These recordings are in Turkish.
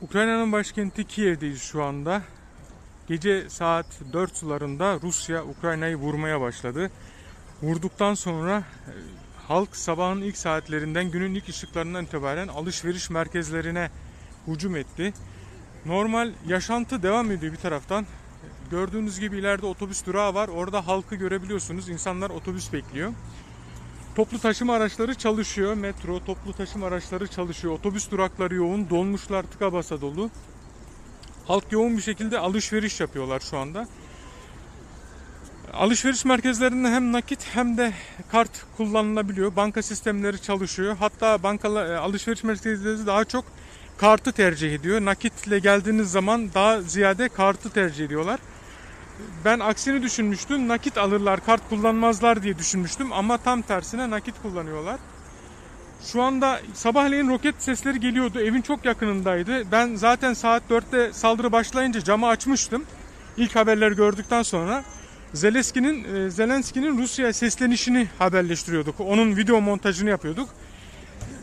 Ukrayna'nın başkenti Kiev'deyiz şu anda. Gece saat 4 sularında Rusya Ukrayna'yı vurmaya başladı. Vurduktan sonra e, halk sabahın ilk saatlerinden günün ilk ışıklarından itibaren alışveriş merkezlerine hücum etti. Normal yaşantı devam ediyor bir taraftan. Gördüğünüz gibi ileride otobüs durağı var. Orada halkı görebiliyorsunuz. İnsanlar otobüs bekliyor. Toplu taşıma araçları çalışıyor. Metro, toplu taşıma araçları çalışıyor. Otobüs durakları yoğun. Dolmuşlar tıka basa dolu. Halk yoğun bir şekilde alışveriş yapıyorlar şu anda. Alışveriş merkezlerinde hem nakit hem de kart kullanılabiliyor. Banka sistemleri çalışıyor. Hatta bankalar alışveriş merkezleri daha çok kartı tercih ediyor. Nakitle geldiğiniz zaman daha ziyade kartı tercih ediyorlar. Ben aksini düşünmüştüm. Nakit alırlar, kart kullanmazlar diye düşünmüştüm ama tam tersine nakit kullanıyorlar. Şu anda sabahleyin roket sesleri geliyordu. Evin çok yakınındaydı. Ben zaten saat 4'te saldırı başlayınca camı açmıştım. İlk haberleri gördükten sonra Zelenski'nin e, Zelenski'nin Rusya'ya seslenişini haberleştiriyorduk. Onun video montajını yapıyorduk.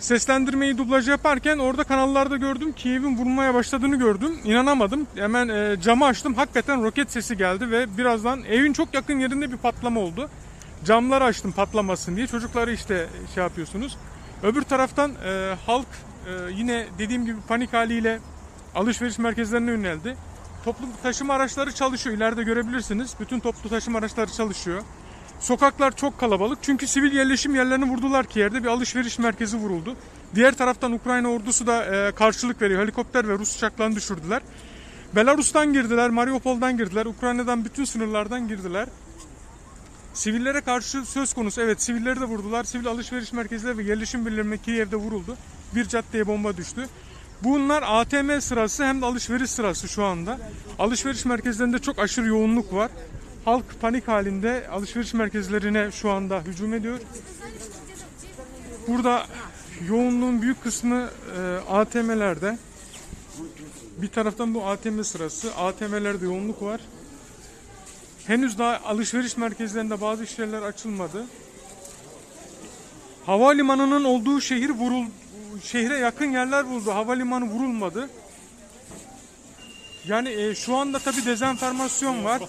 Seslendirmeyi dublaj yaparken orada kanallarda gördüm Kiev'in vurmaya başladığını gördüm. İnanamadım. Hemen e, camı açtım. Hakikaten roket sesi geldi ve birazdan evin çok yakın yerinde bir patlama oldu. Camları açtım patlamasın diye. Çocukları işte şey yapıyorsunuz. Öbür taraftan e, halk e, yine dediğim gibi panik haliyle alışveriş merkezlerine yöneldi. Toplu taşıma araçları çalışıyor. İleride görebilirsiniz. Bütün toplu taşıma araçları çalışıyor. Sokaklar çok kalabalık çünkü sivil yerleşim yerlerini vurdular ki yerde bir alışveriş merkezi vuruldu. Diğer taraftan Ukrayna ordusu da e, karşılık veriyor. Helikopter ve Rus uçaklarını düşürdüler. Belarus'tan girdiler, Mariupol'dan girdiler, Ukrayna'dan bütün sınırlardan girdiler. Sivillere karşı söz konusu evet sivilleri de vurdular. Sivil alışveriş merkezleri ve yerleşim birimlerine Kiev'de vuruldu. Bir caddeye bomba düştü. Bunlar ATM sırası hem de alışveriş sırası şu anda. Alışveriş merkezlerinde çok aşırı yoğunluk var. Halk panik halinde alışveriş merkezlerine şu anda hücum ediyor. Burada yoğunluğun büyük kısmı e, ATM'lerde. Bir taraftan bu ATM sırası. ATM'lerde yoğunluk var. Henüz daha alışveriş merkezlerinde bazı işlerler açılmadı. Havalimanının olduğu şehir vurul şehre yakın yerler vuruldu. Havalimanı vurulmadı. Yani e, şu anda tabi dezenformasyon var.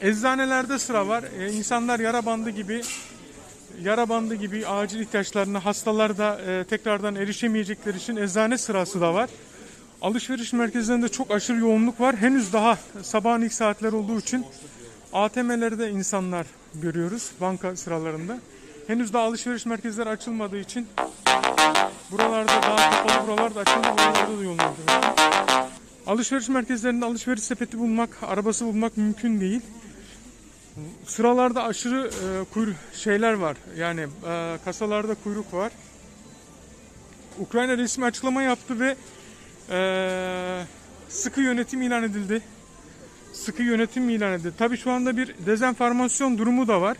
E, eczanelerde sıra var. E, insanlar yara bandı gibi yara bandı gibi acil ihtiyaçlarına hastalar da e, tekrardan erişemeyecekleri için eczane sırası da var. Alışveriş merkezlerinde çok aşırı yoğunluk var. Henüz daha sabahın ilk saatler olduğu için ATM'lerde insanlar görüyoruz banka sıralarında. Henüz daha alışveriş merkezleri açılmadığı için buralarda daha kapalı buralarda açıldı buralarda da yoğunluk var. Alışveriş merkezlerinde alışveriş sepeti bulmak, arabası bulmak mümkün değil. Sıralarda aşırı e, kuyru şeyler var. Yani e, kasalarda kuyruk var. Ukrayna resmi açıklama yaptı ve e, sıkı yönetim ilan edildi. Sıkı yönetim ilan edildi. Tabii şu anda bir dezenformasyon durumu da var.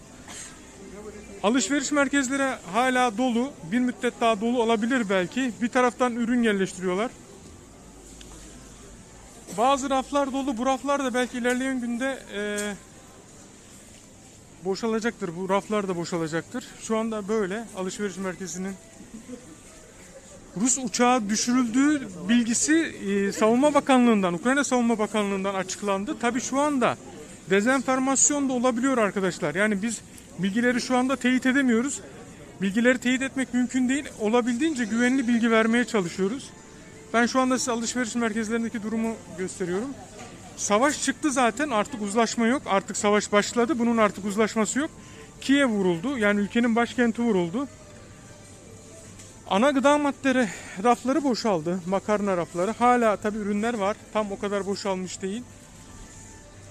Alışveriş merkezleri hala dolu. Bir müddet daha dolu olabilir belki. Bir taraftan ürün yerleştiriyorlar. Bazı raflar dolu. Bu raflar da belki ilerleyen günde e, boşalacaktır. Bu raflar da boşalacaktır. Şu anda böyle alışveriş merkezinin Rus uçağı düşürüldüğü bilgisi e, Savunma Bakanlığı'ndan, Ukrayna Savunma Bakanlığı'ndan açıklandı. Tabi şu anda dezenformasyon da olabiliyor arkadaşlar. Yani biz bilgileri şu anda teyit edemiyoruz. Bilgileri teyit etmek mümkün değil. Olabildiğince güvenli bilgi vermeye çalışıyoruz. Ben şu anda size alışveriş merkezlerindeki durumu gösteriyorum. Savaş çıktı zaten artık uzlaşma yok. Artık savaş başladı. Bunun artık uzlaşması yok. Kiev vuruldu. Yani ülkenin başkenti vuruldu. Ana gıda maddeleri rafları boşaldı. Makarna rafları. Hala tabi ürünler var. Tam o kadar boşalmış değil.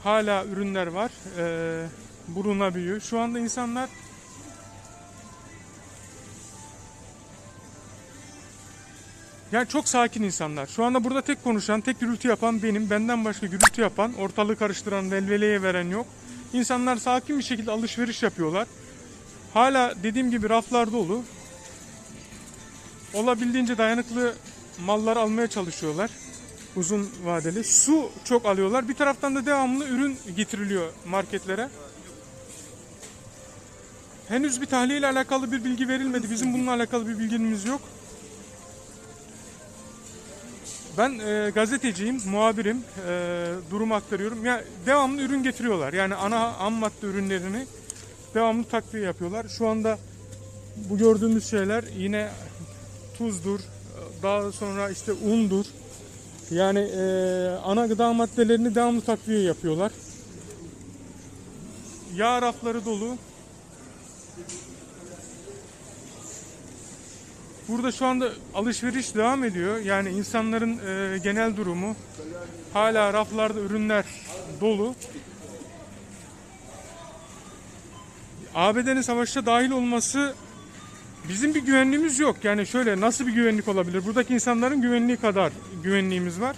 Hala ürünler var. Ee, bulunabiliyor. Şu anda insanlar Yani çok sakin insanlar. Şu anda burada tek konuşan, tek gürültü yapan benim. Benden başka gürültü yapan, ortalığı karıştıran, velveleye veren yok. İnsanlar sakin bir şekilde alışveriş yapıyorlar. Hala dediğim gibi raflar dolu. Olabildiğince dayanıklı mallar almaya çalışıyorlar. Uzun vadeli. Su çok alıyorlar. Bir taraftan da devamlı ürün getiriliyor marketlere. Henüz bir tahliye ile alakalı bir bilgi verilmedi. Bizim bununla alakalı bir bilgimiz yok. Ben e, gazeteciyim, muhabirim, e, durum aktarıyorum. Ya devamlı ürün getiriyorlar. Yani ana ham madde ürünlerini devamlı takviye yapıyorlar. Şu anda bu gördüğümüz şeyler yine tuzdur, daha sonra işte undur. Yani e, ana gıda maddelerini devamlı takviye yapıyorlar. Yağ rafları dolu. Burada şu anda alışveriş devam ediyor. Yani insanların e, genel durumu hala raflarda ürünler dolu. ABD'nin savaşa dahil olması bizim bir güvenliğimiz yok. Yani şöyle nasıl bir güvenlik olabilir? Buradaki insanların güvenliği kadar güvenliğimiz var.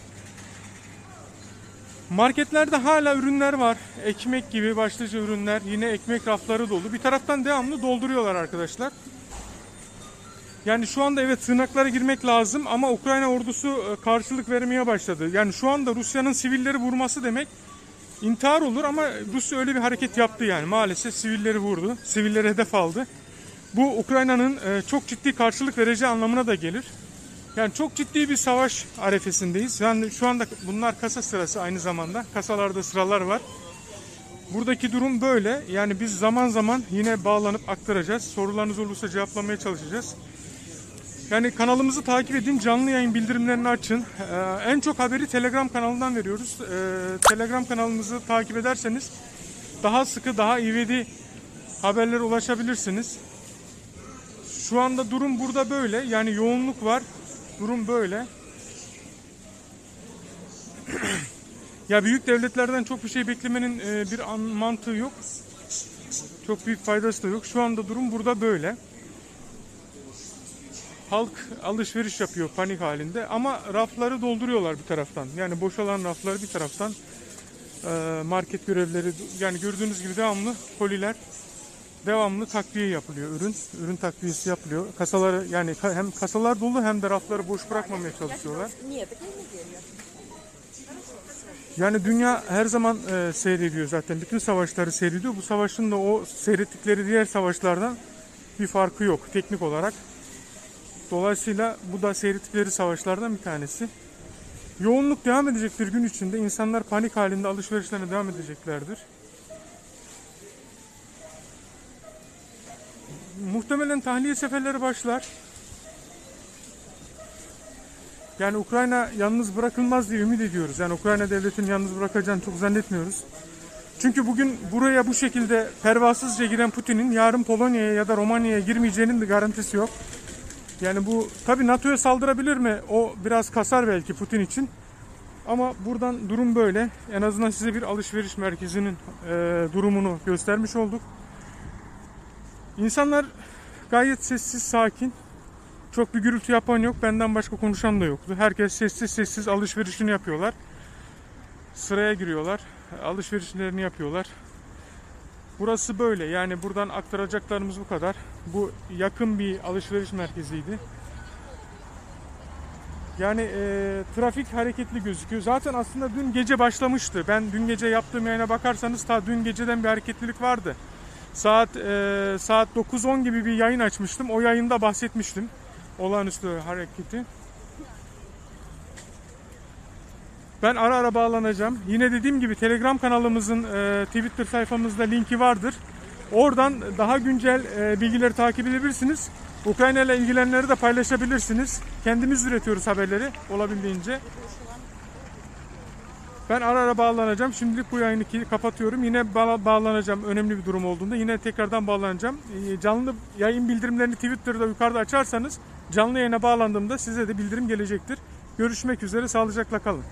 Marketlerde hala ürünler var. Ekmek gibi başlıca ürünler. Yine ekmek rafları dolu. Bir taraftan devamlı dolduruyorlar arkadaşlar. Yani şu anda evet sığınaklara girmek lazım ama Ukrayna ordusu e, karşılık vermeye başladı. Yani şu anda Rusya'nın sivilleri vurması demek intihar olur ama Rusya öyle bir hareket yaptı yani. Maalesef sivilleri vurdu. Sivilleri hedef aldı. Bu Ukrayna'nın e, çok ciddi karşılık vereceği anlamına da gelir. Yani çok ciddi bir savaş arefesindeyiz. Yani şu anda bunlar kasa sırası aynı zamanda. Kasalarda sıralar var. Buradaki durum böyle. Yani biz zaman zaman yine bağlanıp aktaracağız. Sorularınız olursa cevaplamaya çalışacağız. Yani kanalımızı takip edin, canlı yayın bildirimlerini açın. Ee, en çok haberi Telegram kanalından veriyoruz. Ee, Telegram kanalımızı takip ederseniz daha sıkı, daha ivedi haberlere ulaşabilirsiniz. Şu anda durum burada böyle. Yani yoğunluk var. Durum böyle. ya büyük devletlerden çok bir şey beklemenin e, bir an, mantığı yok. Çok büyük faydası da yok. Şu anda durum burada böyle. Halk alışveriş yapıyor panik halinde ama rafları dolduruyorlar bir taraftan. Yani boşalan rafları bir taraftan ee, market görevleri yani gördüğünüz gibi devamlı koliler devamlı takviye yapılıyor ürün. Ürün takviyesi yapılıyor. Kasaları yani hem kasalar dolu hem de rafları boş bırakmamaya çalışıyorlar. Yani dünya her zaman e, seyrediyor zaten. Bütün savaşları seyrediyor. Bu savaşın da o seyrettikleri diğer savaşlardan bir farkı yok teknik olarak. Dolayısıyla bu da seyrettikleri savaşlardan bir tanesi. Yoğunluk devam edecektir gün içinde. İnsanlar panik halinde alışverişlerine devam edeceklerdir. Muhtemelen tahliye seferleri başlar. Yani Ukrayna yalnız bırakılmaz diye ümit ediyoruz. Yani Ukrayna devletini yalnız bırakacağını çok zannetmiyoruz. Çünkü bugün buraya bu şekilde pervasızca giren Putin'in yarın Polonya'ya ya da Romanya'ya girmeyeceğinin de garantisi yok. Yani bu tabii NATO'ya saldırabilir mi? O biraz kasar belki Putin için. Ama buradan durum böyle. En azından size bir alışveriş merkezinin e, durumunu göstermiş olduk. İnsanlar gayet sessiz, sakin. Çok bir gürültü yapan yok. Benden başka konuşan da yoktu. Herkes sessiz sessiz alışverişini yapıyorlar. Sıraya giriyorlar. Alışverişlerini yapıyorlar. Burası böyle. Yani buradan aktaracaklarımız bu kadar. Bu yakın bir alışveriş merkeziydi. Yani e, trafik hareketli gözüküyor. Zaten aslında dün gece başlamıştı. Ben dün gece yaptığım yayına bakarsanız ta dün geceden bir hareketlilik vardı. Saat e, saat 9-10 gibi bir yayın açmıştım. O yayında bahsetmiştim. Olağanüstü hareketi. Ben ara ara bağlanacağım. Yine dediğim gibi Telegram kanalımızın e, Twitter sayfamızda linki vardır. Oradan daha güncel e, bilgileri takip edebilirsiniz. Ukrayna ile ilgilenenleri de paylaşabilirsiniz. Kendimiz üretiyoruz haberleri olabildiğince. Ben ara ara bağlanacağım. Şimdilik bu yayını kapatıyorum. Yine ba- bağlanacağım önemli bir durum olduğunda. Yine tekrardan bağlanacağım. Ee, Canlı yayın bildirimlerini Twitter'da yukarıda açarsanız canlı yayına bağlandığımda size de bildirim gelecektir. Görüşmek üzere. Sağlıcakla kalın.